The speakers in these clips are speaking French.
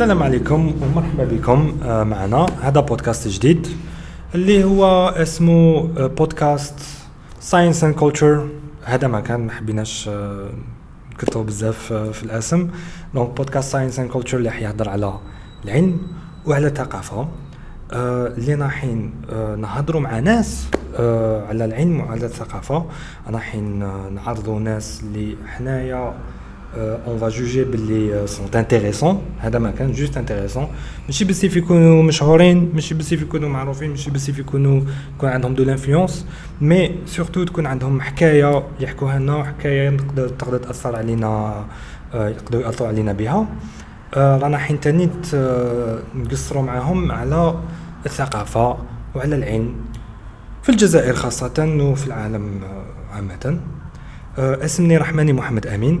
السلام عليكم ومرحبا بكم آه، معنا. هذا بودكاست جديد اللي هو اسمه آه، بودكاست ساينس اند كولتشر هذا ما كان ما حبيناش آه، نكتروا بزاف في الأسم. دونك بودكاست ساينس اند كولتشر اللي حيهضر على العلم وعلى الثقافة. اللي رايحين نهضروا مع ناس على العلم وعلى الثقافة رايحين نعرضوا ناس اللي حنايا اون فا جوجي باللي سون انتريسون هذا ما كان جوست انتريسون ماشي بزاف يكونوا مشهورين ماشي بزاف يكونوا معروفين ماشي بزاف يكونوا يكون عندهم دو لانفلونس مي سورتو تكون عندهم حكايه يحكوها لنا حكايه تقدر تقدر تاثر علينا يقدروا ياثروا علينا بها رانا حين تاني نقصروا معاهم على الثقافه وعلى العلم في الجزائر خاصه وفي العالم عامه اسمي رحماني محمد امين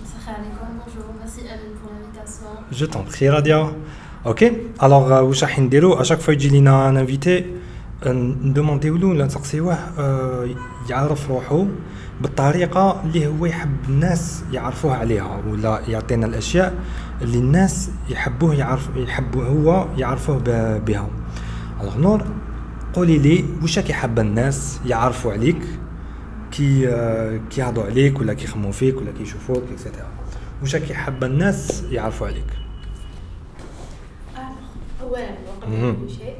prie, Radia. Ok. Alors, euh, واش راح نديرو chaque fois يجي لينا ان انفيتي ندومونديو له ولا نسقسيوه يعرف روحه بالطريقة اللي هو يحب الناس يعرفوه عليها ولا يعطينا الأشياء اللي الناس يحبوه يعرف يحبوه هو يعرفوه بها الوغ نور قولي لي واش راكي حابه الناس يعرفوا عليك كي آه، كي يهضوا عليك ولا كي يخموا فيك ولا كي يشوفوك اكسيتيرا واش راكي حابه الناس يعرفوا عليك أولا وقبل Mhm. كل شيء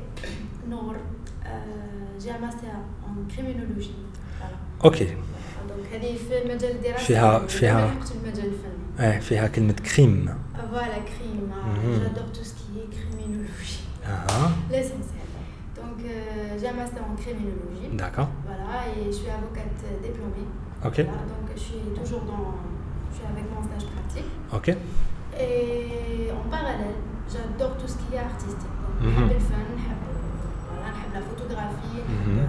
نور آه، جاء ماستر en criminologie. Voilà. اوكي Donc هذه في مجال الدراسة فيها- يعني فيها- ما لحقتش المجال الفني. اه فيها كلمه كريم Voilà, crime. Mhm. J'adore tout ce qui est criminologie. اها L'essentiel. Donc euh, j'ai un master en criminologie. داكا Voilà, et je suis avocate euh, diplômée. اوكي Voilà, donc je suis toujours dans. Je suis avec mon stage pratique. اوكي Et en parallèle, j'adore tout ce qui est artistique. Donc, Mhm. نحب الفن, نحب voilà, نحب la photographie. نحب- Mhm.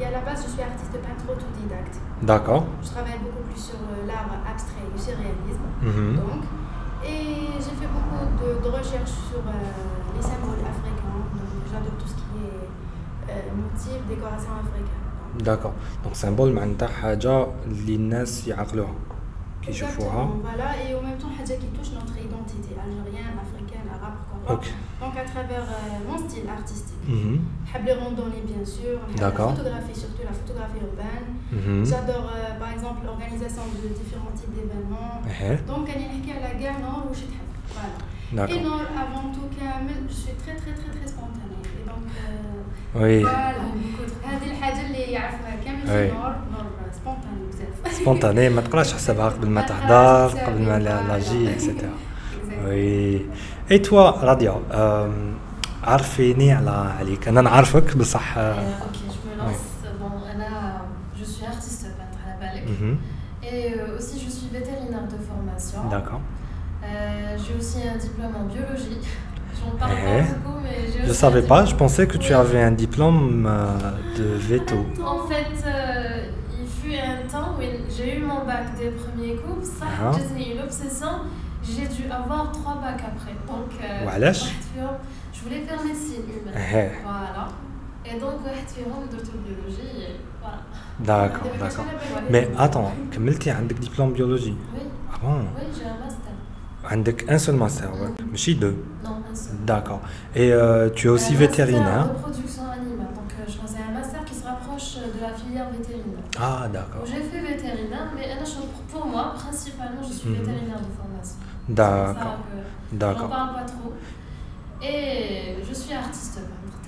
Et à la base, je suis artiste peintre autodidacte. داكا Je travaille beaucoup plus sur euh, l'art abstrait et le surréalisme. Mhm. Donc, et j'ai fait beaucoup de, de recherches sur euh, les symboles africains. Donc, j'adore tout ce qui est euh, motif, décoration africaine. Donc, داكا دونك سيمبول معناتها حاجه اللي الناس يعقلوها كي يشوفوها Exactement, Voilà, et en même temps, حاجة qui touche notre identité algérienne, africaine, arabe, pourquoi pas. Ok. Donc, à travers euh, mon style artistique. Mhm. نحب les randonnées, bien sûr. نحب La D'accord. photographie, surtout la photographie urbaine. Mhm. J'adore, euh, par exemple, l'organisation de différents types d'événements. ايه Donc, أنا نحكي على كاع نور واش تحب. Voilà. Et داكا نور, avant tout, كامل, je suis très, très, très, très spontanée. Et donc, euh, وي voilà. هذه الحاجة اللي يعرفوها كامل Oui. في نور, نور سبونتاني بزاف. سبونتاني ما تقراش حسابها قبل ما تحضر قبل ما لا لا جي اكسيتيرا وي اي توا راديا أم، عرفيني على عليك انا نعرفك بصح Euh, آه، ok, je me lance. Bon, Anna, je suis artiste peintre à la Balek. mhm. Et euh, aussi, je suis vétérinaire de formation. D'accord. Euh, j'ai aussi un diplôme en biologie. J'en parle Eh, pas beaucoup, mais j'ai Je aussi savais un pas, diplôme. je pensais que tu Oui. avais un diplôme euh, de veto. En fait, euh, il fut un temps où j'ai eu mon bac des premiers coups. Ça, Ah. j'ai eu l'obsession. J'ai dû avoir trois bacs après. Donc, euh, وعلاش؟ واحد فيهم- je voulais faire médecine humaine. Eh. Voilà. Et donc, واحد فيهم درت biologie. et Voilà. D'accord, d'accord. Mais attends, كملتي عندك دبلوم بيولوجي Oui, Ah bon oui, j'ai un master. عندك un seul master ouais. ماشي deux Non, un seul. D'accord. Et euh, tu es aussi Un master vétérinaire de production animale. Donc, euh, je faisais un master qui se rapproche de la filière vétérinaire. Ah Donc, d'accord. j'ai fait vétérinaire, mais euh, je- pour moi, principalement, je suis Mhm. vétérinaire D'accord. D'accord. On parle pas trop. Et je suis artiste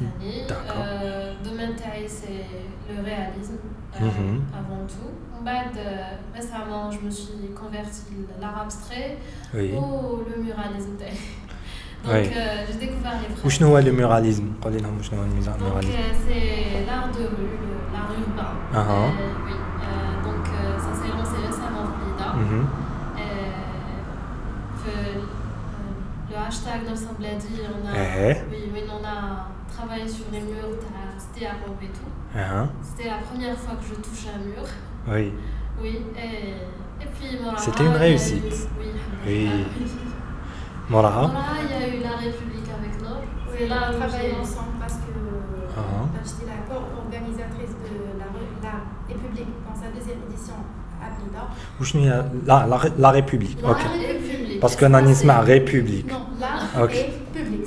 Martani. D'accord. Euh, domaine c'est le réalisme euh, mhm. avant tout. Bad, euh, récemment, je me suis convertie l'art abstrait oui. ou le muralisme. Donc, oui. euh, j'ai découvert les pratiques. Où est le muralisme euh, c'est l'art de rue, l'art urbain. Uh-huh. oui. Euh, donc, ça s'est lancé récemment au Pays mhm. le hashtag 900 Bladi, on a, uh-huh. oui, oui, on a travaillé sur les murs, c'était à robe et tout. Uh-huh. C'était la première fois que je touche un mur. Oui. Oui, et, et puis C'était une réussite. Eu, oui. oui. Il y a eu la République avec nous Oui, là, on travaillait ensemble parce que uh-huh. j'étais la co-organisatrice de la, la République dans sa deuxième édition à Blida. Où je euh, la, la, la République, la. République. Parce qu'on a un République. Non, l'art okay.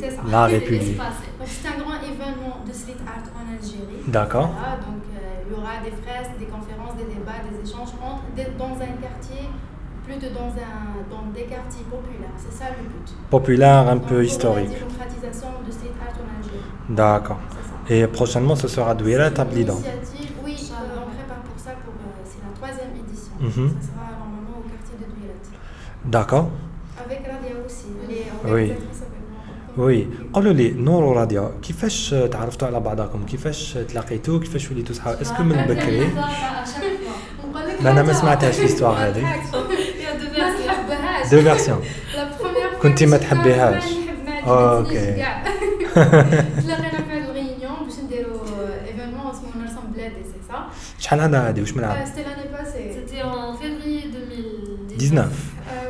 c'est ça. L'art. C'est un grand événement de street art en Algérie. D'accord. Donc euh, il y aura des fresques, des conférences, des débats, des échanges entre, dans un quartier, plutôt dans, un, dans des quartiers populaires. C'est ça le but. Populaire, un peu historique. D'accord. Et prochainement, ce sera Douira Tablidan. Oui, euh, on prépare pour ça, euh, c'est la troisième édition. Mm -hmm. Ça sera normalement au quartier de Douira. D'accord. Moi. وي قولوا لي نور وراديا كيفاش تعرفتوا على بعضكم؟ كيفاش تلاقيتوا كيفاش وليتوا صحاب؟ اسكو من بكري؟ ما أنا ما. سمعتهاش الهيستوار هذه. دو فيرسيون كنتي ما تحبيهاش. أوكي. تلاقينا في هاد باش نديرو ايفينمون اسمه نرسم بلادي سي سا شحال هذا هذه؟ واش من عام؟ سيتي لاني باسي février 2019.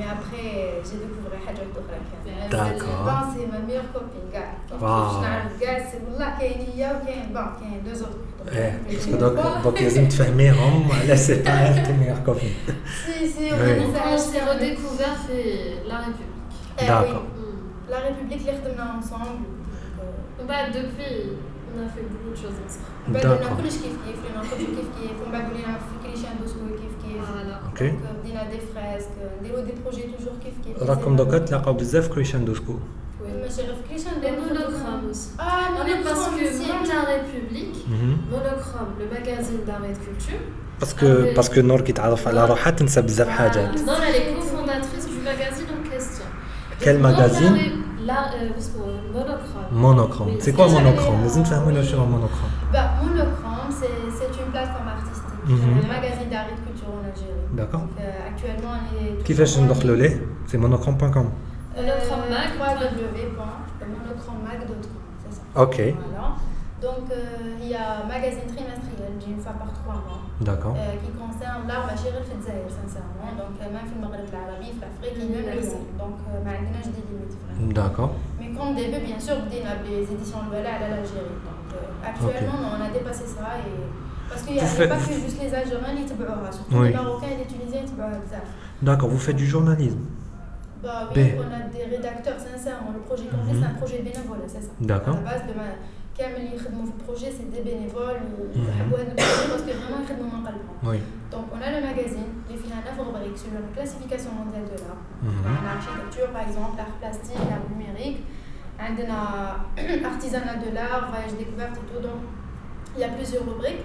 Mais, euh, mais après, j'ai découvert حاجات أخرى كان. D'accord. Bon, c'est ma meilleure copine كاع. Wow. باش نعرف كاع سي والله كاين هي وكاين بون كاين دو زوت. ايه باسكو دوك دوك لازم تفهميهم على سي تا تي ميغ كوبين Si, si, on Oui. a Donc, ça quand on s'est redécouvert, c'est la République. Eh D'accord. oui. Mm. La République اللي خدمنا ensemble. donc, Bah, depuis, on a fait beaucoup de choses ensemble. euh, بدينا D'accord. كلش كيف كيف لينا نخرجوا كيف كيف ومن بعد ولينا في كريشان دوسكو كيف كيف. Voilà. اوكي Donc, euh, بدينا دي فريسك نديرو دي بروجي توجور كيف كيف. راكم دوكا تلاقاو بزاف كريشان دوسكو ماشي غير في كريشان Les monochromes aussi. Ah, Non, mais parce que aussi. Mondial République, Monochrome, le magazine d'art et de culture, باسكو باسكو نور كي تعرف على روحها تنسى بزاف حاجات Non, elle est cofondatrice du magazine en question. Quel Et magazine Mondial Ré- La, euh, parce que, euh, monochrome. مونوكروم Oui, سي كوا c'est- مونوكروم لازم تفهمونا شنو مونوكروم Bah, Monochrome, c'est c'est une plateforme artistique, Mhm. le magazine d'art et culture en Algérie. D'accord. Euh, actuellement, on est. Qui fait ce le lait C'est monochrome.com. Euh, Monochrome.mac, www.monochrome.mac.com, c'est ça. Ok. Voilà. Donc, euh, il y a un magazine trimestriel d'une fois par trois mois. D'accord. qui concerne l'art Bachir El Fedzaïr, sincèrement. Donc, même dans le Maghreb l'Arabie, l'Afrique, il y a le Donc, Magnage des limites. D'accord. Mais comme début, bien sûr, on a les éditions Louala à l'Algérie. Donc, actuellement, on a dépassé ça et. Parce qu'il n'y a, Vous il y a faites- pas que juste les Algériens, les Tibouara. Surtout Oui. les Marocains et les Tunisiens, ils Tibouara bzaf. داكور vous faites du journalisme Bah oui, Ben. on a des rédacteurs, sincèrement. Le projet qu'on fait, Mhm. c'est un projet bénévole, c'est ça. D'accord. À la base de ma. كامل اللي يخدموا في البروجي سي دي بينيفول Mhm. ويحبوا هذا البروجي باسكو فريمون يخدموا من قلبهم وي دونك on a le magazine اللي فيها 9 rubriques sur la classification mondiale de l'art Mhm. l'architecture par exemple l'art plastique l'art numérique عندنا artisanat de l'art voyage découverte et tout donc il y a plusieurs rubriques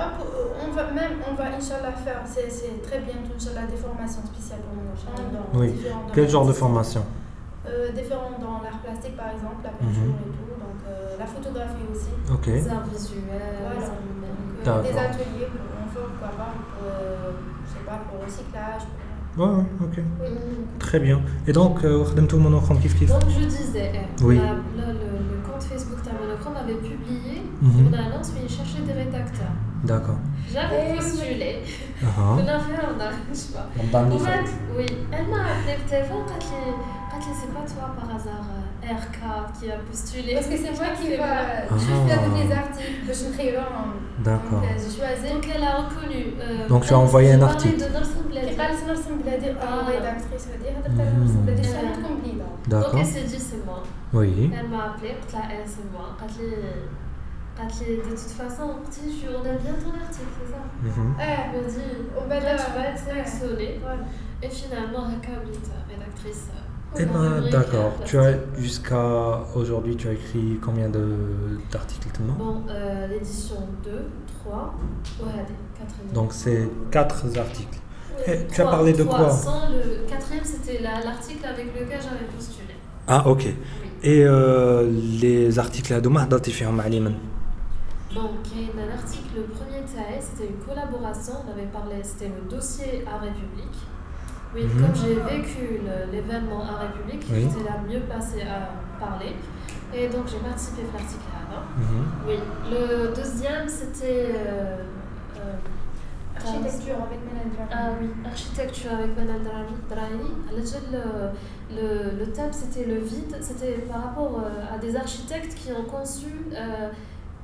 on va même, on va Inch'Allah faire, c'est très bien bientôt Inch'Allah, des formations spéciales pour nous. Dans oui, quel genre de formation euh, Différents dans l'art plastique par exemple, la peinture mhm. et tout, donc euh, la photographie aussi, okay. les arts visuels, euh, des ateliers pour forme, quoi, pour, euh, je sais pas, pour le recyclage, pour Ouais, ok. Très bien. Et donc, euh, tout le monde en kif kif. Donc, je disais, eh, oui. la, le, compte Facebook Tamanochrome avait publié pour l'annonce, je chercher des rédacteurs. D'accord. J'avais eh postulé. On a fait un arrangement. En fait, oui. Elle m'a appelé au téléphone quand elle c'est pas toi par hasard euh, RK qui a postulé? Parce que c'est moi qui va. Je fais ah. avec les articles que euh, je crée D'accord. J'ai choisi. Donc elle a reconnu. Euh, donc tu as envoyé un article. C'est pas le Narsim Bladi en rédactrice. Mhm. D'accord. Donc elle s'est dit c'est moi. Oui. Elle m'a appelé, elle, c'est moi. Elle ah, qui est de toute façon, tu, on aime bien ton article, c'est ça mm -hmm. Eh, me dit, au bas là, tu vas être sélectionné. Et finalement, Hakabit, rédactrice. Euh, eh ben, d'accord. Tu as jusqu'à aujourd'hui, tu as écrit combien d'articles tout le Bon, euh, l'édition 2, 3, ouais, 4 Donc c'est 4 articles. Oui, 3, tu as parlé 3, de quoi? sans Le quatrième, c'était l'article la, avec lequel j'avais postulé. Ah, ok. Oui. Et euh, les articles à Douma, tu fais un donc, il y a un article, le premier TAE, c'était une collaboration, on avait parlé, c'était le dossier à République. Oui, Mhm. comme j'ai vécu l'événement à République, Oui. j'étais la mieux placée à parler. Et donc, j'ai participé à l'article là Mhm. Oui, le deuxième, c'était. euh, euh, architecture avec Ménage Ah oui, architecture avec Drani. Le, le, le thème, c'était le vide. C'était par rapport euh, à des architectes qui ont conçu. euh,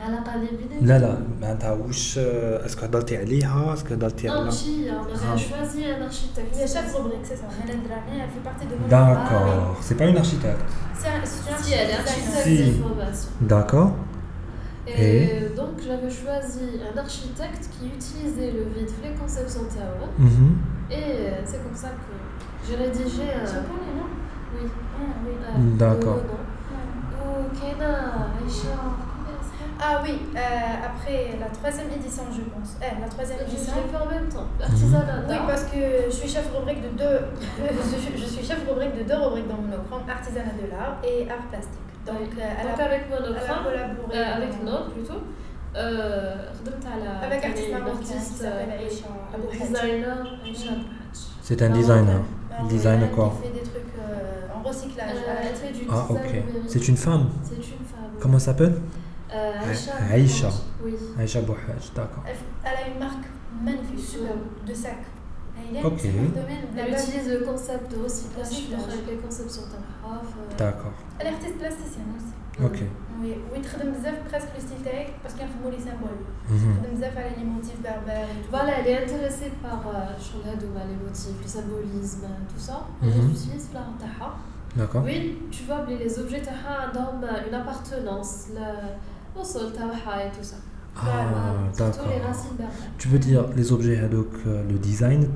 علاقة اللي بيني. لا لا معناتها واش اسكو هضرتي عليها اسكو هضرتي Non, على si, on Ah. avait choisi un architecte. هي شاف روبريك سي سا Ménage Drani elle fait partie de mon D'accord. C'est pas une architecte. C'est un- c'est une Si, elle est architecte architecte Si. d'information. D'accord. Et, Et donc j'avais choisi un architecte qui utilisait le vide pour les conceptions théoriques. Mhm. Et euh, c'est comme ça que j'ai rédigé un. japonais non Oui. ah oui euh, D'accord. le nom. Ou Kena, Aïcha. ah oui, euh, après la troisième édition, je pense. Eh, la troisième édition. Je l'ai fait en même temps, mhm. l'artisanat. Oui, parce que je suis chef rubrique de deux. je suis chef rubrique de deux rubriques dans monochrome, artisanat de l'art et art plastique. Donc, euh, elle avec monochrome, collaboré euh, avec Nord plutôt. Euh, avec artisanat artiste, euh, designer, C'est un designer. Ah, designer quoi Elle fait des trucs en recyclage. elle fait du ah, ok. C'est une femme C'est une femme. Comment s'appelle? Euh, Aïcha. Aïcha. Oui. Aïcha Bouhaj, d'accord. Elle a une marque magnifique Super. de sac. Elle Elle utilise le concept de recyclage pour les conceptions de euh. D'accord. Elle est artiste plasticienne aussi. Ok. Oui, oui, très bien, presque le style tech parce qu'elle fait les symboles. Mhm. Très bien, elle est les motifs berbères et tout. Voilà, elle est intéressée par euh, les motifs, le symbolisme, tout ça. Mhm. Elle utilise la D'accord. Oui, tu vois, les objets ont une appartenance. Ah. Tu veux dire les objets, donc, euh, le design,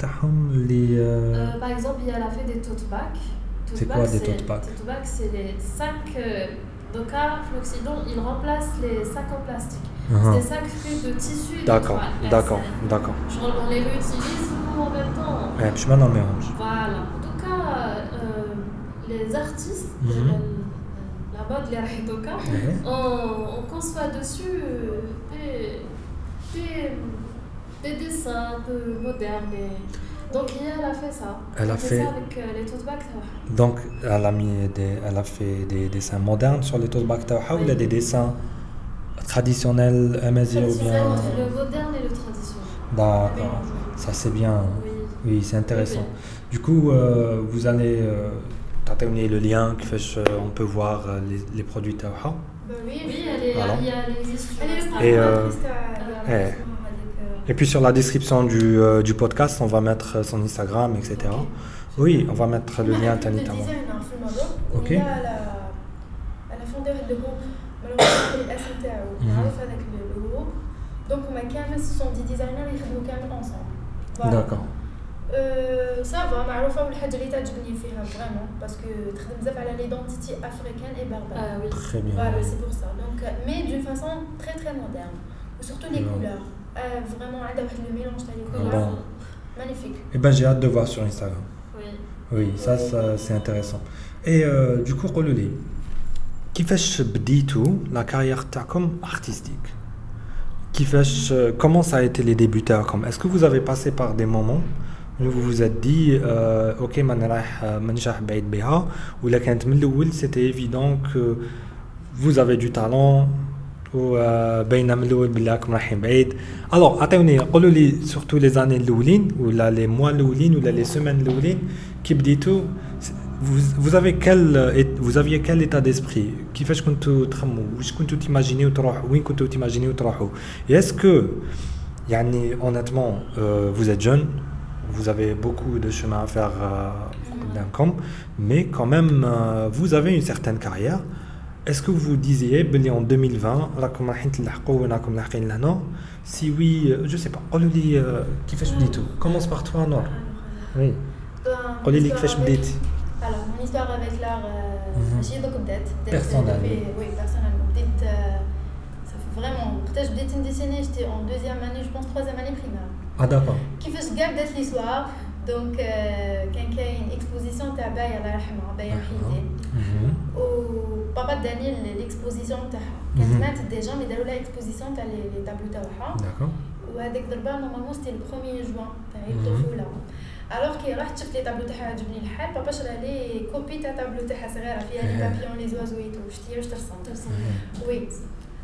les... Euh, euh, par exemple, il y a la fête des tote bags. C'est quoi des tote bags c'est les sacs... Euh, donc à l'Occident, ils remplacent les sacs en plastique. Uh -huh. C'est des sacs faits de tissu. D'accord, d'accord, d'accord. Genre on les réutilise en même temps. Ouais, puis maintenant on mélange. Voilà. En tout cas, les artistes... Mhm arabe, les rahitouka, on, conçoit dessus euh, des, des, dessins modernes. Donc hier, elle a fait ça. Elle, a fait, ça avec euh, les totebags. Donc, elle a, mis des, elle a fait des dessins modernes sur les tote bags oui. ou des dessins traditionnels, amazigh ou bien... entre le moderne et le traditionnel. D'accord, ça c'est bien. Oui, c'est intéressant. Du coup, euh, vous allez... تعطيوني le lien كيفاش euh, on peut voir euh, les, les produits تاعها. Bah oui, Oui, elle est, Voilà. il y a les histoires. Elle est le Et, euh, cofondatrice تاع- eh. avec, euh, Et puis sur la description du, euh, du podcast, on va mettre euh, son Instagram, etc. Oui, on va mettre le lien عندها تاني groupe de تاعها. design في المغرب Ok. وهي على على فوندي واحد الجروب مالوغوزمون الاسم تاعو Mhm. معروف هذاك الجروب دونك هما كامل سون دي ديزاينر يخدموا كامل اونصومبل D'accord. سافا معروفه والحاجه اللي تعجبني فيها فريمون باسكو تخدم بزاف على ليدونتيتي افريكان اي بربر Ah oui. Très bien. Voilà, c'est pour ça. Donc, euh, mais d'une façon très très moderne. Et surtout les Ouais. couleurs. Euh, vraiment, elle a le mélange t'as les Ah couleurs. bon. Magnifique. Eh ben j'ai hâte de voir sur Instagram. Oui. Oui, ça, ça c'est intéressant. Et euh, du coup, قولوا لي كيفاش بديتوا لا كارير تاعكم artistique كيفاش comment ça a été les débuts تاعكم Est-ce que vous avez passé par des moments vous vous êtes dit euh, ok ما راح مانيش راح بعيد بها ولا كانت من الاول c'était évident que vous avez du talent وباينه من الاول بلي راكم رايحين بعيد الوغ عطيوني قولوا لي سورتو لي زاني الاولين ولا لي موا الاولين ولا لي سيمين الاولين كي بديتو vous avez quel vous aviez quel état d'esprit كيفاش كنتو تخمو واش كنتو تيماجينيو تروحوا وين كنتو تيماجينيو تروحوا est-ce que يعني honnêtement euh, vous êtes jeune Vous avez beaucoup de chemin à faire euh, mais quand même euh, vous avez une certaine carrière. Est-ce que vous disiez en 2020 si oui euh, je sais pas. Qui fait tout commence par toi Nour oui. alors mon histoire avec l'art j'ai beaucoup de personnellement oui personnellement. Ça fait vraiment peut-être décennie j'étais en deuxième année je pense troisième année primaire d'accord. كيفاش قابلت l'histoire دونك كان كاين اكسبوزيسيون تاع بايا الله يرحمها بايا وحيدين وبابا داني ليكسبوزيسيون تاعها كانت ماتت ديجا مي داروا لها اكسبوزيسيون تاع لي تابلو تاعها وهذاك ضربه نورمالمون سيتي البروميي جوان تاع الطفوله الوغ كي رحت شفت لي تابلو تاعها عجبني الحال بابا شرا لي كوبي تاع تابلو تاعها صغيره فيها لي بابيون لي زوازو ايتو شتي واش ترسم وي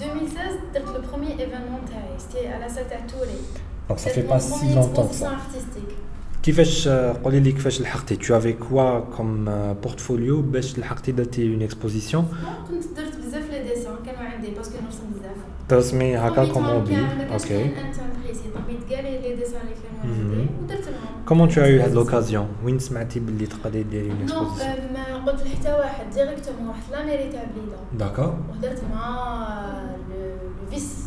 2016 درت لو بروميي ايفينمون تاعي سيتي على سال تاع توري دونك ça fait pas si longtemps que ça artistique كيفاش قولي لي كيفاش لحقتي tu avais quoi comme portfolio باش لحقتي درتي une exposition كنت درت بزاف لي ديسان كانوا عندي باسكو نرسم بزاف ترسمي هكا كوموبي اوكي طبيت كاع لي ديسان اللي كانوا عندي ودرت كومون tu as eu هاد لوكازيون وين سمعتي باللي تقدري ديري une exposition ما قلت لحتى واحد ديريكتومون رحت لاميري تاع بليده داكور وهدرت مع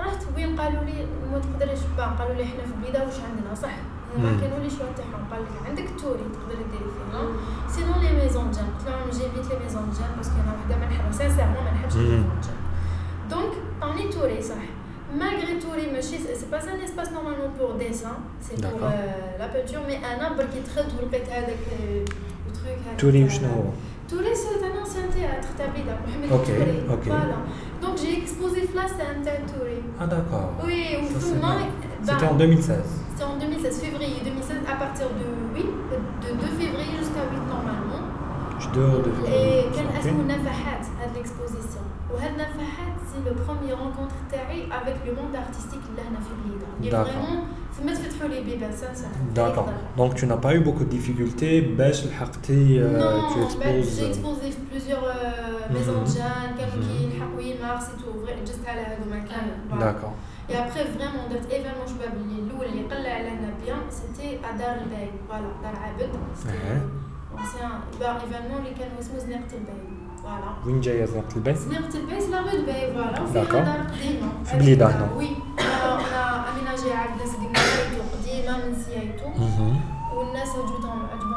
رحت وين قالوا لي ما تقدريش با قالوا لي حنا في البلاد واش عندنا؟ صح. ما كانوا لي شوا تاعهم قال لك عندك توري تقدري ديري فيها سينو لي ميزون جان قلت لهم جيبيت لي ميزون جان باسكو أنا وحده ما نحب سانسيرمون ما نحبش لي ميزون جان دونك عطوني توري صح malgré توري ماشي سي با ان اسباس نورمالمون بور ديسان سي بور لا بينتور مي أنا بركي دخلت ولقيت هذاك التروك هذاك توري وشنو هو Toulouse, c'est un ancien théâtre, Tablida, Mohamed okay, okay. Voilà. Donc j'ai exposé Flas à un Touré. Ah d'accord. Oui, au bah, C'était en 2016. C'était en 2016, février 2016, à partir de. Oui, Je dehors de Et كان اسمه نفحات هاد l'exposition. وهاد نفحات سي لو بروميي رونكونتر تاعي افيك لو موند ارتستيك اللي هنا في بليده. اللي فريمون فما تفتحوا لي بيبان سانسير. D'accord. Donc tu n'as pas eu beaucoup de difficultés باش لحقتي Non, tu exposes j'ai exposé في plusieurs maisons de jeunes, كانوا كيلحقوا مارس et tout, جست على هادوما كامل. D'accord. Et après, vraiment, درت ايفينمون شباب اللي الاول اللي قلع علينا بيان سيتي دار الباي فوالا دار عابد سيتي اونسيان ايفينمون اللي كان اسمه زنيقة الباي فوالا وين جاية زنقة الباي؟ زنيقة الباي سي لا رو دو باي فوالا وفيها D'accord. دار قديمة في بليده هنا. وي أنا اميناجي عابد سقنا سيايتو قديمة من سيايتو والناس عجبهم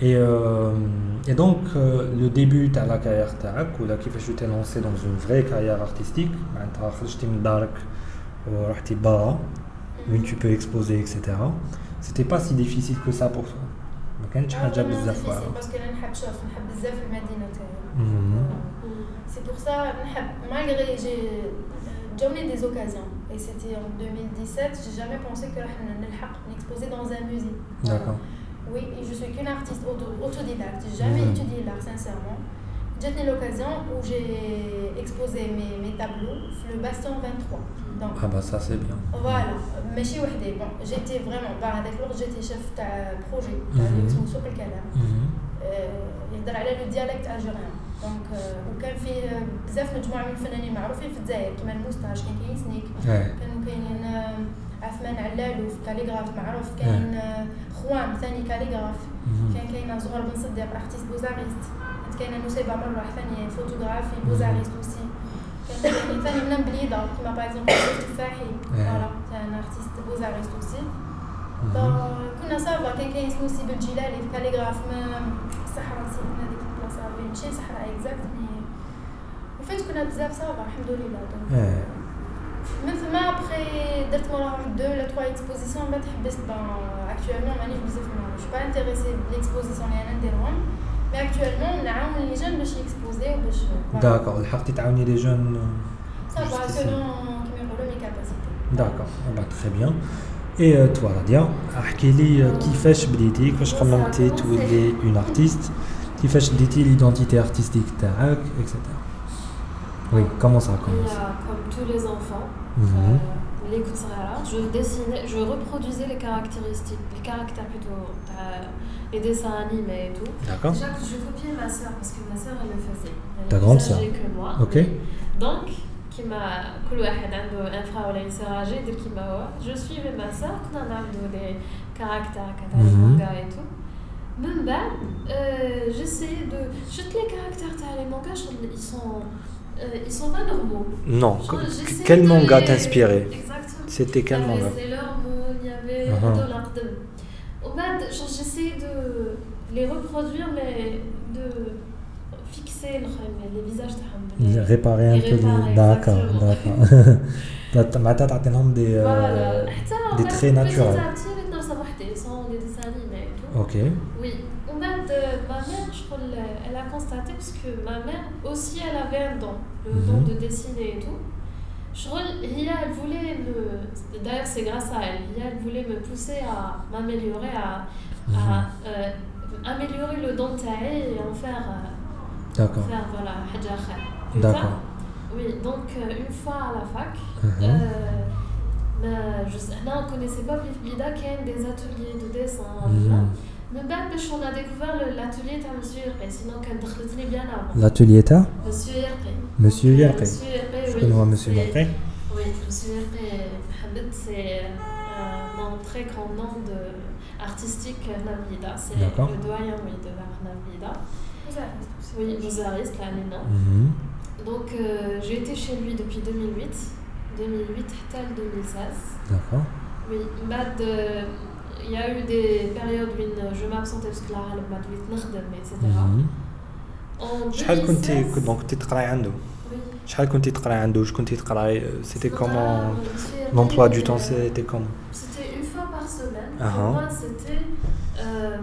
Et, euh, et donc, euh, le début de la carrière تاعك ولا كيفاش tu t'es lancé dans une vraie carrière artistique معناتها خرجتي من دارك ورحتي برا وين tu peux exposer etc. C'était pas si difficile que ça pour toi. ما كانتش حاجة بزاف واعرة. باسكو انا نحب شوف نحب بزاف المدينه تاعي Mhm. c'est pour ça malgré j'ai donné des occasions et c'était en 2017 j'ai jamais pensé que je exposer dans un musée d'accord oui et je suis qu'une artiste autodidacte j'ai jamais mhm. étudié l'art sincèrement j'ai eu l'occasion où j'ai exposé mes, mes tableaux le Bastion 23 donc, ah bah ça c'est bien. Voilà, mais chez Wahde, bon, j'étais vraiment, bah, avec l'autre j'étais chef de projet, l'exposition sur le calme. يهضر على لو ديالكت الجيريان دونك وكان فيه بزاف مجموعه من الفنانين معروفين في الجزائر كيما الموستاج كان كاين سنيك كانوا كاينين عثمان علالوف كاليغراف معروف كاين خوان ثاني كاليغراف. كان كاين زهر بن صديق أرتيست بوزاريست. كانت كاينة نسيبة مروح ثاني فوتوغرافي بوزاريست أوسي. كان ثاني من بليدة كيما باغ اكزومبل التفاحي فوالا كان أرتيست بوزاريست أوسي. كنا صافا كان كاين سمو سي بالجلالي في كاليغراف ما الصحراء نسيت هذيك البلاصة ماشي صحراء اكزاكت مي وفات كنا بزاف صافا الحمد لله. من ثم ابخي درت مورا واحد دو ولا تخوا اكسبوزيسيون من بعد حبست بان اكتوالمون مانيش بزاف جو با انتريسي بليكسبوزيسيون اللي انا نديرهم مي اكتوالمون نعاون لي جون باش يكسبوزيو باش داكور لحقتي تعاوني لي جون صافا سولون كيما يقولوا مي كاباسيتي داكور تري بيان اي توا راديا احكي لي كيفاش بديتي كيفاش خممتي تولي اون ارتيست كيفاش بديتي ليدونتيتي ارتستيك تاعك اكسيتيرا Oui, comment ça commence Comme tous les enfants, mm -hmm. euh, je dessinais, je reproduisais les caractéristiques, les caractères plutôt, euh, les dessins animés et tout. D'accord. Déjà, je copiais ma soeur parce que ma soeur elle le faisait. Ta grande soeur que moi. Ok. Donc, qui m'a, un frère ou une soeur âgée, dès qu'il m'a je suivais ma soeur, qu'on a des caractères, mhm. manga et tout. Même ben, euh, j'essayais de. Je les caractères, les mangas, ils sont euh, ils sont pas normaux. Non. Quel manga les... t'inspirait Exactement. C'était quel manga C'est leur mot, il y avait uh -huh. Au bas, j'essaie de les reproduire, mais de fixer les visages de Réparer un peu les. D'accord, d'accord. T'as des, euh, voilà. des traits naturels ok oui on a de ma mère je crois elle a constaté parce que ma mère aussi elle avait un don le mhm. don de dessiner et tout je Ria, elle voulait me d'ailleurs c'est grâce à elle Ria, elle voulait me pousser à m'améliorer à, à mhm. euh, améliorer le don taille et en faire euh, D'accord. Faire, voilà, D'accord. Oui, donc euh, une fois à la fac, euh, là on connaissait pas Blida qui a des ateliers de dessin. Mm -hmm. Mais ben, on a découvert l'atelier de Monsieur sinon quand on bien avant. L'atelier ta Monsieur Yerpé. Monsieur Yerpé, Je connais Monsieur Yerpé. Oui, Monsieur Yerpé, c'est euh, un très grand nom de artistique Nablida. C'est le doyen oui, de l'art Nablida. Oui, Bozariste, là, maintenant. Mhm. Donc, euh, j'ai été chez lui depuis 2008. 2008 tel 2016. D'accord. Oui, euh, il y a eu des périodes où je m'absentais parce que là, le m'a etc. شحال كنتي دونك كنتي تقراي عنده شحال كنتي تقراي عنده واش كنتي تقراي c'était comment l'emploi du temps c'était comment c'était une fois par semaine pour moi c'était euh,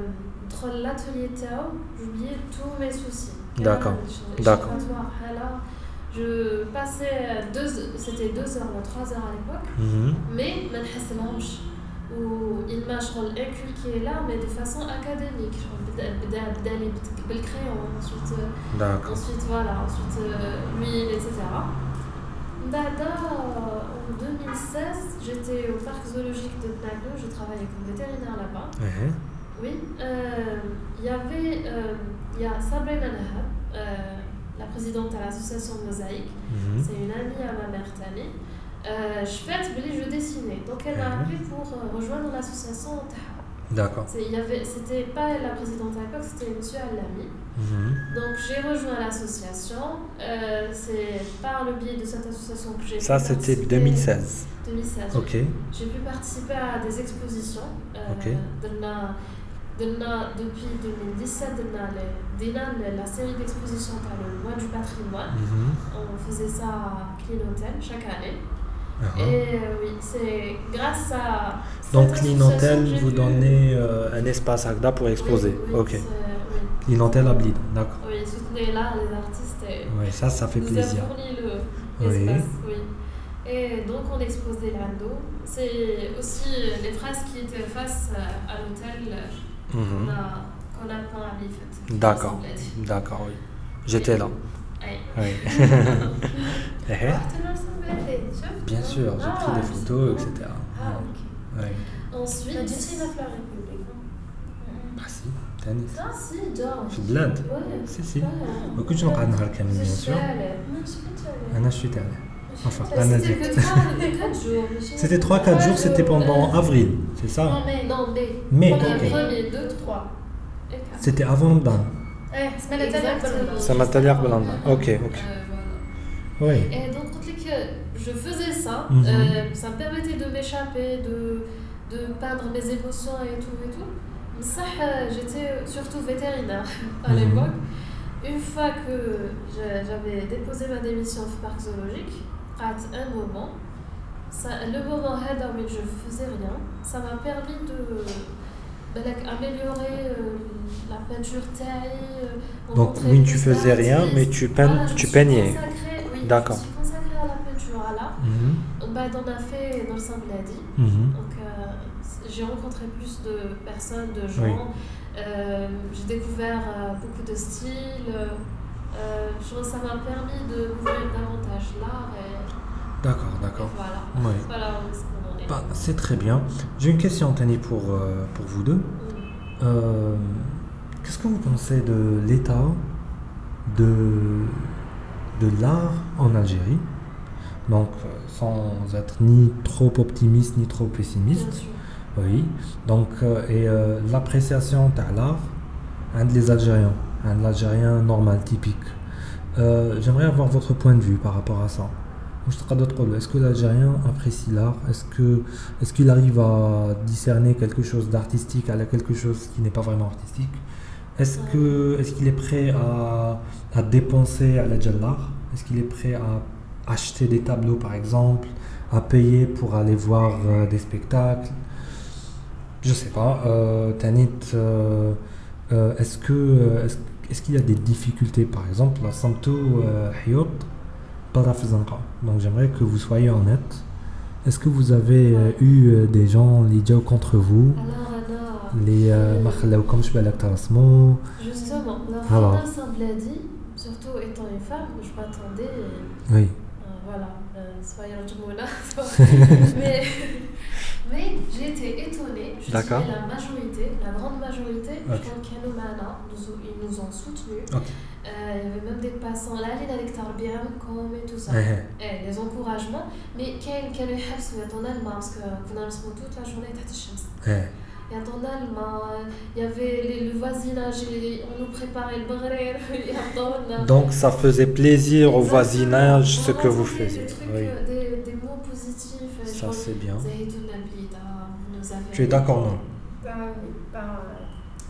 entre l'atelier Tao, j'oubliais tous mes soucis. Je passais deux, c'était deux heures ou trois heures à l'époque, mm -hmm. mais où il m'a inculqué là, mais de façon académique. D'aller le crayon, ensuite, ensuite voilà, ensuite l'huile, etc. En 2016, j'étais au parc zoologique de Naglo, je travaillais comme vétérinaire là-bas. Mm -hmm. Oui, euh, il y avait euh, il y a Sabrina Nahab, euh, la présidente à l'association Mosaïque. Mhm. C'est une amie à ma mère Tani. Euh, je fais je dessinais. Donc elle m'a mhm. appelé pour rejoindre l'association D'accord. C'était pas la présidente à l'époque, c'était Monsieur Alami. Mhm. Donc j'ai rejoint l'association. c'est par le biais de cette association que j'ai Ça, c'était 2016. 2016. Ok. J'ai pu participer à des expositions. ok. Depuis 2017 on la série d'expositions par le mois du patrimoine mhm. on faisait ça à Clinotel chaque année uh-huh. et euh, oui c'est grâce à donc Clinotel vous donnez euh, un espace à Agda pour exposer oui, ok oui. Clinotel à Blid d'accord oui soutenez là les artistes Oui, ça, ça fait plaisir. Nous fourni l'espace, oui. Et donc on expose des landos. C'est aussi les phrases qui étaient face à l'hôtel Mhm. qu'on. D'accord. D'accord, oui. J'étais là. Oui. Eh eh. Bien sûr, j'ai pris des photos, etc. Ah, ok. Ensuite. Tu sais la fleur république Bah si, tennis. Ah si. Bah, je suis. Si, si. Beaucoup de gens parlent bien sûr que 4 jours. C'était 3-4 jours, c'était pendant avril, c'est ça Non, mais, non, mai. Mai, ok. Premier, 2, 3. C'était avant Ramadan. Ça m'a taillé Ramadan. Ok, ok. Oui. Et donc, je faisais ça, mm -hmm. euh, ça me permettait de m'échapper, de, de peindre mes émotions et tout et tout. Ça, j'étais surtout vétérinaire à mhm. l'époque. Une fois que j'avais déposé ma démission au parc zoologique, un moment, ça, le moment où je ne faisais rien, ça m'a permis de améliorer euh, la peinture taille. Euh, Donc oui, tu faisais rien, mais tu, tu peignais. Oui, D'accord. Je suis consacrée à la peinture à là. Mm bah, on a fait dans le Sambladi. Mm Donc euh, j'ai rencontré plus de personnes, de gens. Euh, j'ai découvert euh, beaucoup de styles. Euh, je ça m'a permis de découvrir davantage l'art. D'accord, d'accord. Voilà. Bah, c'est très bien. J'ai une question, Tani, pour, pour vous deux. Qu'est-ce que vous pensez de l'état de, de l'art en Algérie? Donc, sans être ni trop optimiste ni trop pessimiste. Oui, donc, euh, et euh, l'appréciation de l'art, un des Algériens, un Algérien normal, typique. Euh, j'aimerais avoir votre point de vue par rapport à ça. Est-ce que l'Algérien apprécie l'art? Est-ce qu'il arrive à discerner quelque chose d'artistique à quelque chose qui n'est pas vraiment artistique? Est-ce qu'il est, prêt à, à dépenser à la l'art Est-ce qu'il est prêt à acheter des tableaux par exemple À payer pour aller voir des spectacles? Je sais pas. Euh, Tanit, euh, euh, est-ce que est-ce qu'il y a des difficultés Par exemple, la Santo Hayot Donc j'aimerais que vous soyez honnête. Est-ce que vous avez eu des gens liés contre vous? Les comme je Justement, Alors. dit, surtout étant une femme, je m'attendais. Oui. voilà, soyez là. Mais mais j'ai été étonnée, je dirais la majorité, la grande majorité, okay. je pense nous, ils nous ont soutenus. Euh, il y avait même des passants là, les bien comme et tout ça. Et les encouragements. Mais quel quel est le parce que nous avons toute la journée à Tachams. Il y a ton il y avait le voisinage, on nous préparait le brrr. Donc ça faisait plaisir au voisinage ce que vous faisiez. Oui. Des, positif. Ça, c'est bien. Tu es d'accord, non? Euh,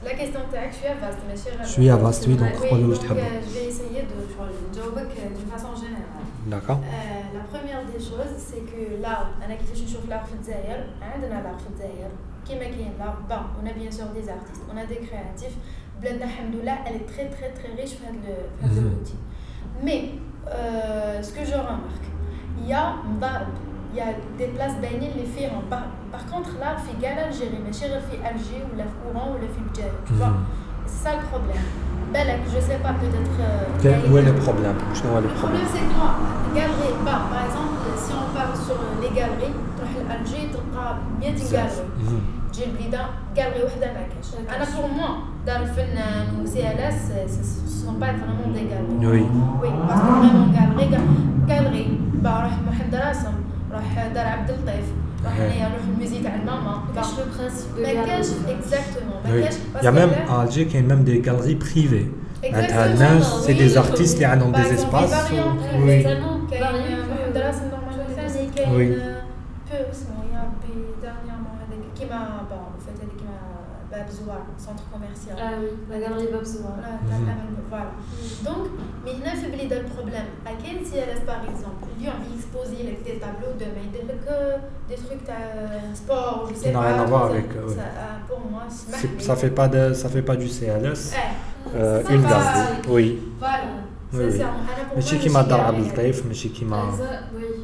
la question est Je suis à vaste, oui, donc oui, donc, euh, je vais essayer de euh, d'une façon générale. D'accord. La première des choses, c'est que l'art, je trouve l'art Fidzaïr, on a l'art Fidzaïr, hein, qui est l'art, on a bien sûr des artistes, on a des créatifs. Bladna Hamdoula, elle est très très très riche dans le, dans le. Mais ce que je remarque, il y a مضارب il y a des places باينين اللي فيهم par contre là في كاع الجيري ماشي غير في الجي ولا في اوران ولا في بجايه tu vois c'est ça le problème بالك je sais pas peut-être où est le problème شنو هو le problème c'est quoi galerie bah, par exemple si on parle sur les galeries تروح لالجي تلقى 100 galerie تجي البليده galerie وحده ما كاش انا pour moi دار الفنان و سي ال اس ce sont pas vraiment des galeries oui oui parce que vraiment galerie galerie bah راح محمد راسم راح دار عبد اللطيف راح نروح الميزي تاع الماما كاش لو برانسيب ما كاش اكزاكتومون ما كاش Il y a même à Alger qu'il y a même des galeries privées. معناتها الناس سي دي زارتيست اللي عندهم دي اسباس وي كاين محمد راسم نورمالمون ثاني كاين Zoar, centre commercial. Ah oui, la gare des Bob Zoar. Voilà. Mhm. Mhm. Donc, mais il y a faibli le problème. À quel si elle par exemple, lui on va exposer des tableaux de mais des trucs de sport, je sais euh, euh, pas. Ça n'a rien à voir avec. Pour moi, ça fait pas de, ça fait pas du CLS. Une gare. Oui. Voilà. Oui, oui. Mais c'est qui m'a dans Abdelkaif, mais c'est qui m'a. Oui.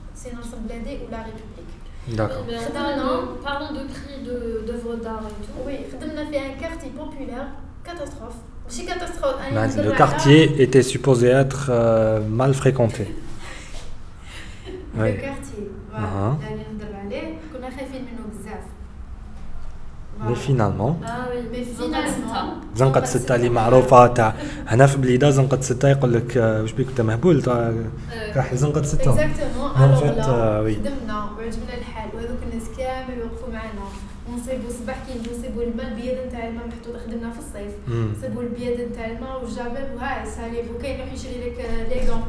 c'est l'ensemble ou la République. D'accord. Euh, Parlons de prix d'œuvres d'art et tout. Oui, on a fait un quartier populaire, catastrophe. catastrophe. Bah, le quartier était supposé être euh, mal fréquenté. Le quartier, voilà. Uh-huh. مي فينالمون وي مي فينالمون زنقة ستة اللي معروفة تاع هنا في بليدة زنقة ستة يقول لك واش بيك انت مهبول؟ راح زنقة ستة. اكزاكتومون خدمنا وعجبنا الحال وهذوك الناس كامل يوقفوا معنا ونصيبوا صباح كي نصيبوا الماء البياض نتاع الماء محطوط خدمنا في الصيف. نصيبوا البياض نتاع الماء والجابل وهاي ساليف وكاين يروح يشري لك لي غون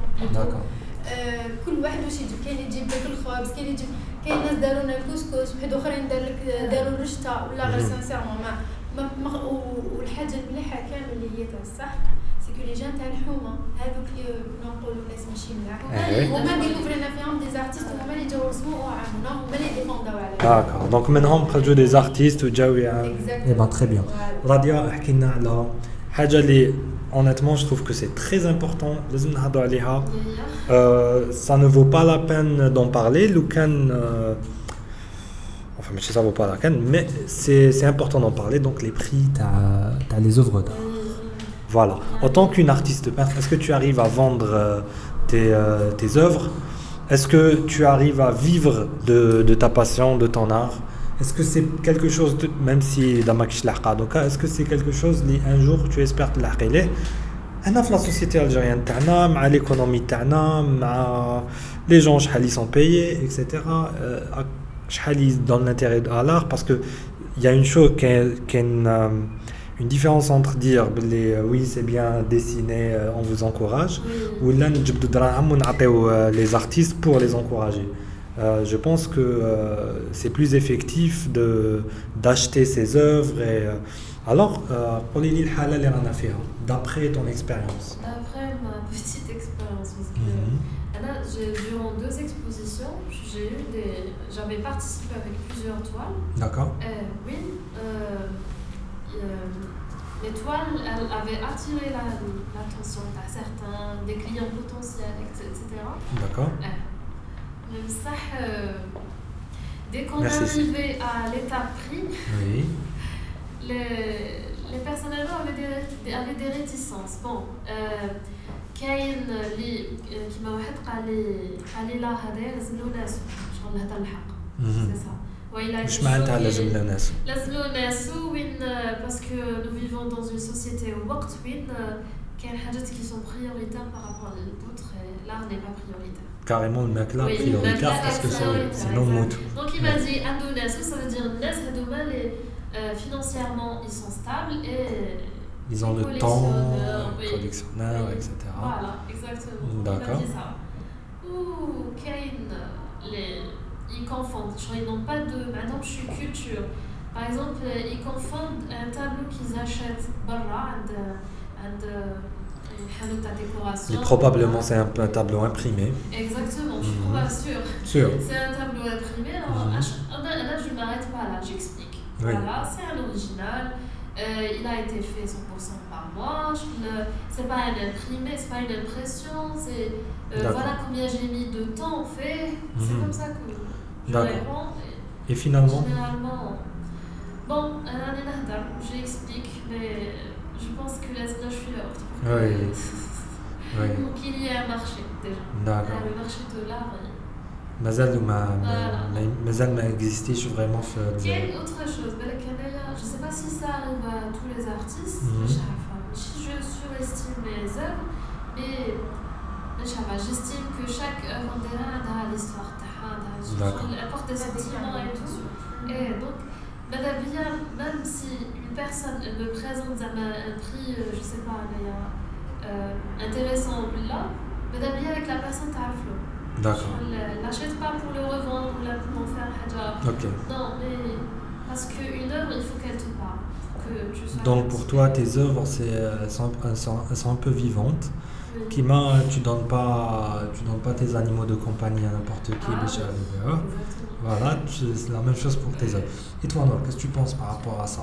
كل واحد واش يجيب. كاين يجيب لك الخبز كاين يجيب كاين ناس داروا لنا الكسكس واحد آخرين دار لك داروا الرشته ولا غير سانسيرمون ما ما والحاجة المليحة كامل اللي هي تاع الصح سكو لي جان تاع الحومة هذوك اللي نقولوا ناس ماشي ملاح. هما ديكوفرينا فيهم دي زارتيست هما اللي جاو رسموا وعاونونا هما اللي ديفونداو على داكور دونك منهم خرجوا دي زارتيست وجاو اي با تري بيان راديا احكي لنا على حاجة اللي honnêtement, je trouve que c'est très important. Euh, ça ne vaut pas la peine d'en parler. Lucan, euh, enfin, ça vaut pas la peine, mais c'est important d'en parler. Donc, les prix, tu as, les œuvres d'art. Voilà. En tant qu'une artiste peintre, est-ce que tu arrives à vendre euh, tes, tes œuvres? Est-ce que tu arrives à vivre de, de ta passion, de ton art? Est-ce que c'est quelque chose, même si dans ma est-ce que c'est quelque chose un jour tu espères te l'arrêter On la société algérienne, à l'économie, à les gens qui sont payés, etc. Qui euh, dans l'intérêt de l'art, parce que il y a une chose qui euh, une, différence entre dire euh, oui c'est bien dessiné, on vous encourage, ou là les artistes pour les encourager. Euh, je pense que euh, c'est plus effectif de, d'acheter ces œuvres. Et, euh, alors, euh, d'après ton expérience D'après ma petite expérience, parce que mhm. durant deux expositions, j'avais participé avec plusieurs toiles. D'accord. oui, les toiles elles avaient attiré l'attention de certains, des clients potentiels, etc. D'accord euh, dès qu'on est arrivé à l'étape prix, les, les personnes avaient des, avaient des réticences. Bon, كاين اللي كيما واحد قال لي قال لي لا هذا لازم له ناس شغل هذا الحق سي سا واش معناتها لازم له ناس لازم له ناس وين باسكو نو فيفون دون اون سوسيتي وقت وين quelles qui sont prioritaires par rapport à d'autres, et l'art n'est pas prioritaire. Carrément, le makla oui, prioritaire parce que c'est non mout. Donc il m'a dit Adonas, ça veut dire Nes, Adouma, euh, financièrement ils sont stables et. Ils ont le temps, euh, les collectionneurs, etc. Voilà, exactement. D'accord. Ouh, Kane, ils confondent. Ils n'ont pas de. Maintenant, je suis culture. Par exemple, ils confondent un tableau qu'ils achètent, Barra, and, euh, and euh, et probablement c'est un, un, tableau imprimé. Exactement, je suis pas sûre. Sûr. C'est un tableau imprimé. Alors, mm -hmm. là, je ne m'arrête pas là, j'explique. Oui. Voilà, c'est un original. Euh, il a été fait 100% par moi. C'est pas un imprimé, c'est pas une impression. C'est euh, voilà combien j'ai mis de temps en fait. C'est comme ça que je réponds. Et, et finalement Généralement, bon, euh, j'explique, mais je pense que là, je suis là. Oui. oui. Donc il y a un marché déjà. D'accord. Le marché de l'art. مازال ما مازال ما اكزيستيش فريمون في Il y a une autre chose, je sais pas si ça arrive à tous les artistes, mm -hmm. si je surestime mes œuvres, mais j'estime que chaque œuvre a l'histoire elle apporte des sentiments et tout. Et donc, même si personne me présente un prix, euh, je sais pas, euh, euh, intéressant là, mais d'habiller avec la personne qui D'accord. Je l'achète pas pour le revendre ou pour en faire haja. Okay. Non, mais parce qu'une œuvre, il faut qu'elle te parle. Que tu Donc pour toi, tes œuvres, elles sont, un peu vivantes. Oui. Kima, tu donnes pas, tu donnes pas tes animaux de compagnie à n'importe qui, ah, oui. Voilà, c'est la même chose pour tes œuvres. Et toi, Noir, qu'est-ce que tu penses par rapport à ça?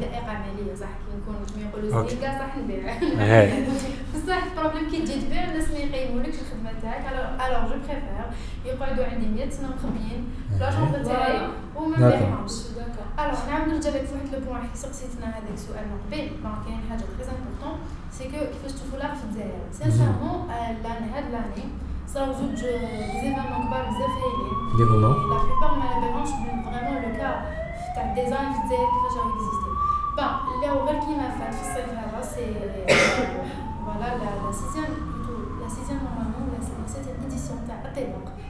دقائق عمليه صح كي نكون كيما يقولوا زينكا صح نبيع بصح البروبليم كي تجي تبيع الناس ما يقيمولكش الخدمه تاعك الوغ جو بريفير يقعدوا عندي 100 سنه مخبيين في لاجوندا تاعي وما نبيعهمش الوغ نعاود نرجع لك فواحد لو بوان سقسيتنا هذاك السؤال من قبل كاين حاجة تري امبورطون سي كو كيفاش تشوفوا لار في الجزائر سانسيرمون لأن هاد لاني صراو زوج زيفينمون كبار بزاف هايلين لا بلوبار ما نبانهمش فريمون لو كا تاع الديزاين في الجزائر كيفاش راهو ben Bon, l'Aurel qui m'a fait c'est voilà, la, sixième, plutôt, la sixième normalement, la septième édition ah,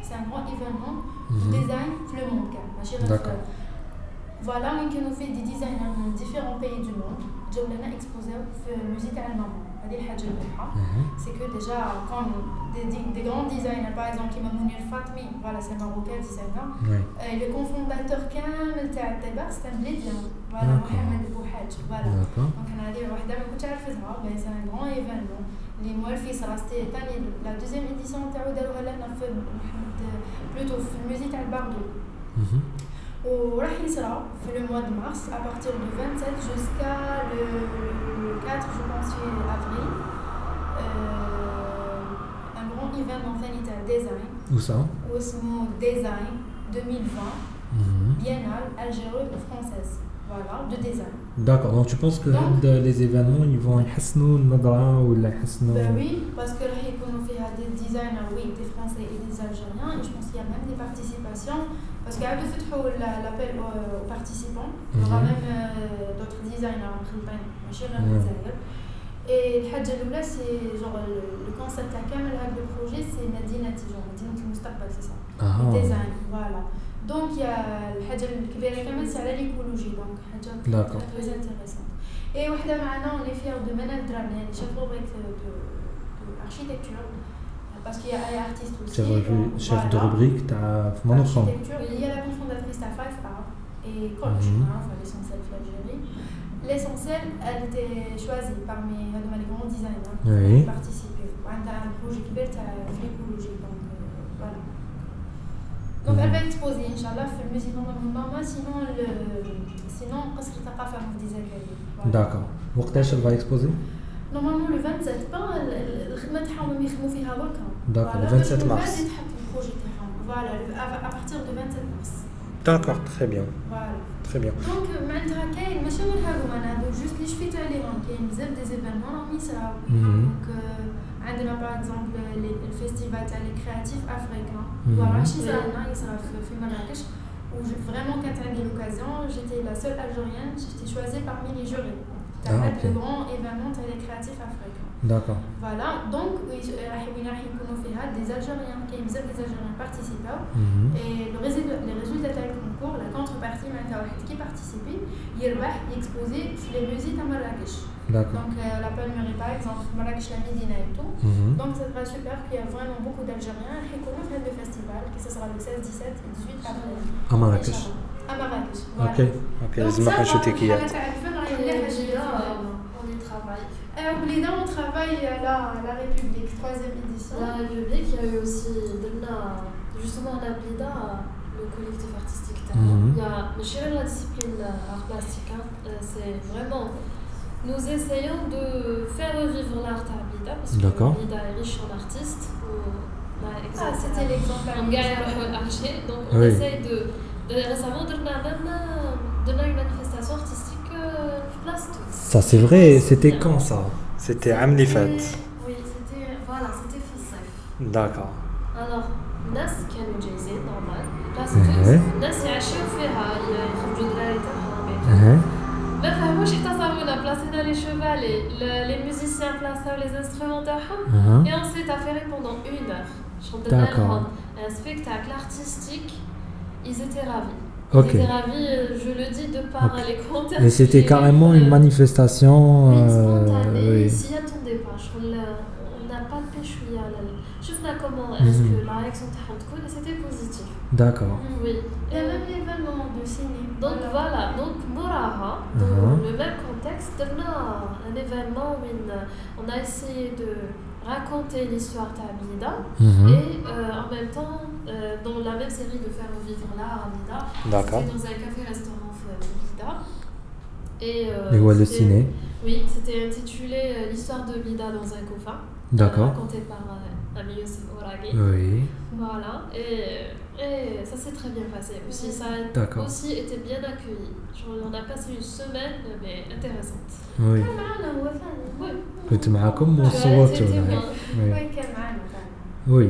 C'est un grand événement, mhm. design, le monde. D'accord. Voilà, on fait des designers dans différents pays du monde. Je exposé au musée de la c'est que déjà, quand des, des, grands designers, par exemple, qui m'a Fatmi, voilà, c'est marocain designer, oui. euh, le cofondateur Kamel c'est un Libyen, voilà, Mohamed Bouhaj, voilà. Donc, on a dit, oh, mais oh, ben, c'est un grand événement. Les Moualfi, ça restait la deuxième édition, Taoud al-Ghalan, euh, plutôt, musée al-Bardou. سي ان غران ايفينمون اللي موالفي صرا ستي ثاني لا دوزيام ايديسيون تاعو داروها لنا في بلوتو في الموزي تاع الباردو وراح يصرى في le mois de mars à partir du 27 jusqu'à le 4 je pense avril euh, un grand événement ثاني تاع design où ça واسمه design 2020 biennale algérie française voilà de design D'accord, donc tu penses que donc, les événements ils vont يحسنوا النظرة ولا يحسنوا Ben oui, parce que راح يكونوا فيها des designers oui, des français et des algériens et je pense qu'il y a même des participations parce qu'à de euh, l'appel euh, aux participants, il y aura mhm. même euh, d'autres designers en campagne, Et le Hadj Aloula, c'est genre le, concept à Kamel, le projet, c'est Nadine Natijon, Nadine du c'est ça. Ah le design, voilà. Donc il y a le Hadj Kabira Kamel, c'est à l'écologie, donc Hadj très intéressant. Et Wahda Maana, on est fiers de Manan Dramien, chef rubrique de, de, de. Parce qu'il y a artiste aussi. C'est revu euh, chef de rubrique, tu as mon enfant. Il y a la cofondatrice à Five et coach, mm -hmm. hein, enfin, l'essentiel de l'Algérie. L'essentiel, elle était choisie parmi les grands designers hein. oui. qui participaient. On a un projet qui est l'écologie. Donc, euh, voilà. Donc elle mhm. va exposer, Inch'Allah, fait le musée de Maman, sinon, le, euh, sinon, qu'est-ce qu'il t'a pas fait des accueils. D'accord. Pourquoi elle va exposer? نورمالمون لو 27 با الخدمه تاعهم راهم يخدموا فيها بركا داكور 27 مارس بعد يتحط البروجي تاعهم فوالا ابارتيغ دو 27 مارس داكور تري بيان فوالا تري بيان دونك معناتها كاين ماشي غير هادو معناها هادو جوست اللي شفيت عليهم كاين بزاف دي زيفينمون راهم يصراو دونك عندنا باغ اكزومبل الفيستيفال تاع لي كرياتيف افريكان فوالا شي صرا يصرا في مراكش où vraiment quand tu as eu l'occasion, j'étais la seule algérienne, j'étais choisie parmi les jurys. Ça ah, okay. le grand événement créatif africain. D'accord. Voilà, donc des Algériens qui des Algériens participants mhm. et le résultat, les résultats du concours, la contrepartie qui participait, il va exposer les musiques à Marrakech. Donc euh, la Palmyre par exemple, Marrakech la Médina et tout. Mhm. Donc ça sera super qu'il y a vraiment beaucoup d'Algériens qui connaissent le festival, qui ce sera le 16, 17 et 18 avril. À Marrakech. À Marrakech. Voilà. Ok, ok, Donc ça, on y travaille. Alors, les on travaille à la, à la République, troisième édition. La République, il y a eu aussi, justement, à Blida, le collectif artistique. Mhm. Il y a le la discipline art plastique, hein. euh, c'est vraiment. Nous essayons de faire revivre l'art à Blida, parce que Blida est riche en artistes. Ah, c'était l'exemple. Donc on essaye de Récemment, on a une manifestation artistique ça c'est vrai, c'était quand ça C'était Amli Fat. Oui, c'était voilà, c'était Fissef. D'accord. Alors, الناس كانوا جايزين نورمال بلاص الناس يعشيو فيها يخرجوا دراري تاعهم ما فهموش حتى صابونا بلاصينا les chevalets, les musiciens plaçaient les instruments uh-huh. et on s'est affairé pendant une heure. D'accord. Un spectacle artistique, Ils étaient ravis. Ils étaient ravis, euh, je le dis de par les commentaires. Et c'était carrément une manifestation. Euh, spontanée, euh, oui. ils s'y attendaient pas. On n'a pas de pêche Je vois comment mhm. est-ce que la réaction de c'était positif. D'accord. Mm, oui. Et même les mêmes moments de ciné. Donc voilà, donc Moraha, uh-huh. le même contexte, on un événement où on a essayé de raconter l'histoire d'Amida mm et euh, en même temps, euh, dans la même série de faire vivre l'art Amida, c'était dans un café-restaurant Mida. Et, euh, le ciné Oui, c'était intitulé euh, L'histoire de Mida dans un coffin. D'accord. raconté par oui. Voilà. Et, et ça s'est très bien passé aussi. Ça a aussi été bien accueilli. Genre, on a passé une semaine, mais intéressante. Oui. Oui.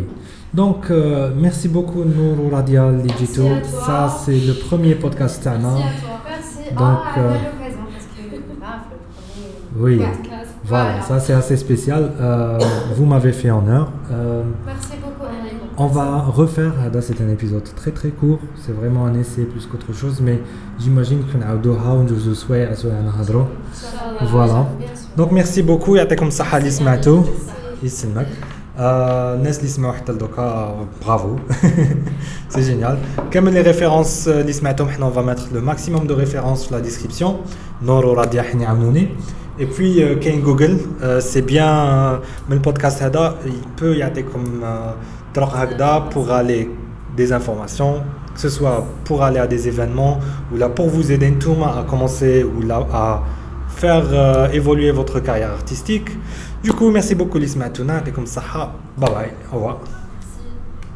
Donc, euh, merci beaucoup Nourou Radial Digito. Ça, c'est le premier podcast Merci à toi. Merci. Donc, ah, euh, parce que, bah, le premier... Oui. Voilà, ça c'est assez spécial. Euh, vous m'avez fait honneur. Euh, Merci beaucoup, On va refaire, c'est un épisode très très court, c'est vraiment un essai plus qu'autre chose, mais j'imagine qu'on a deux souhaits à Voilà. Donc merci beaucoup, يعطيكم ça اللي سمعتوا يسلمك. الناس اللي سمعوا حتى لدوكا برافو سي جينيال كامل لي ريفيرونس اللي سمعتهم حنا on va mettre le maximum de références في la description نورو راديا حني عاونوني et puis, euh, Google, euh, c'est bien, euh, mais le podcast il peut y avoir comme pour aller des informations, que ce soit pour aller à des événements ou là pour vous aider à commencer ou là à faire évoluer votre carrière artistique. Du coup, merci beaucoup Lisma et comme ça, bye bye, au revoir.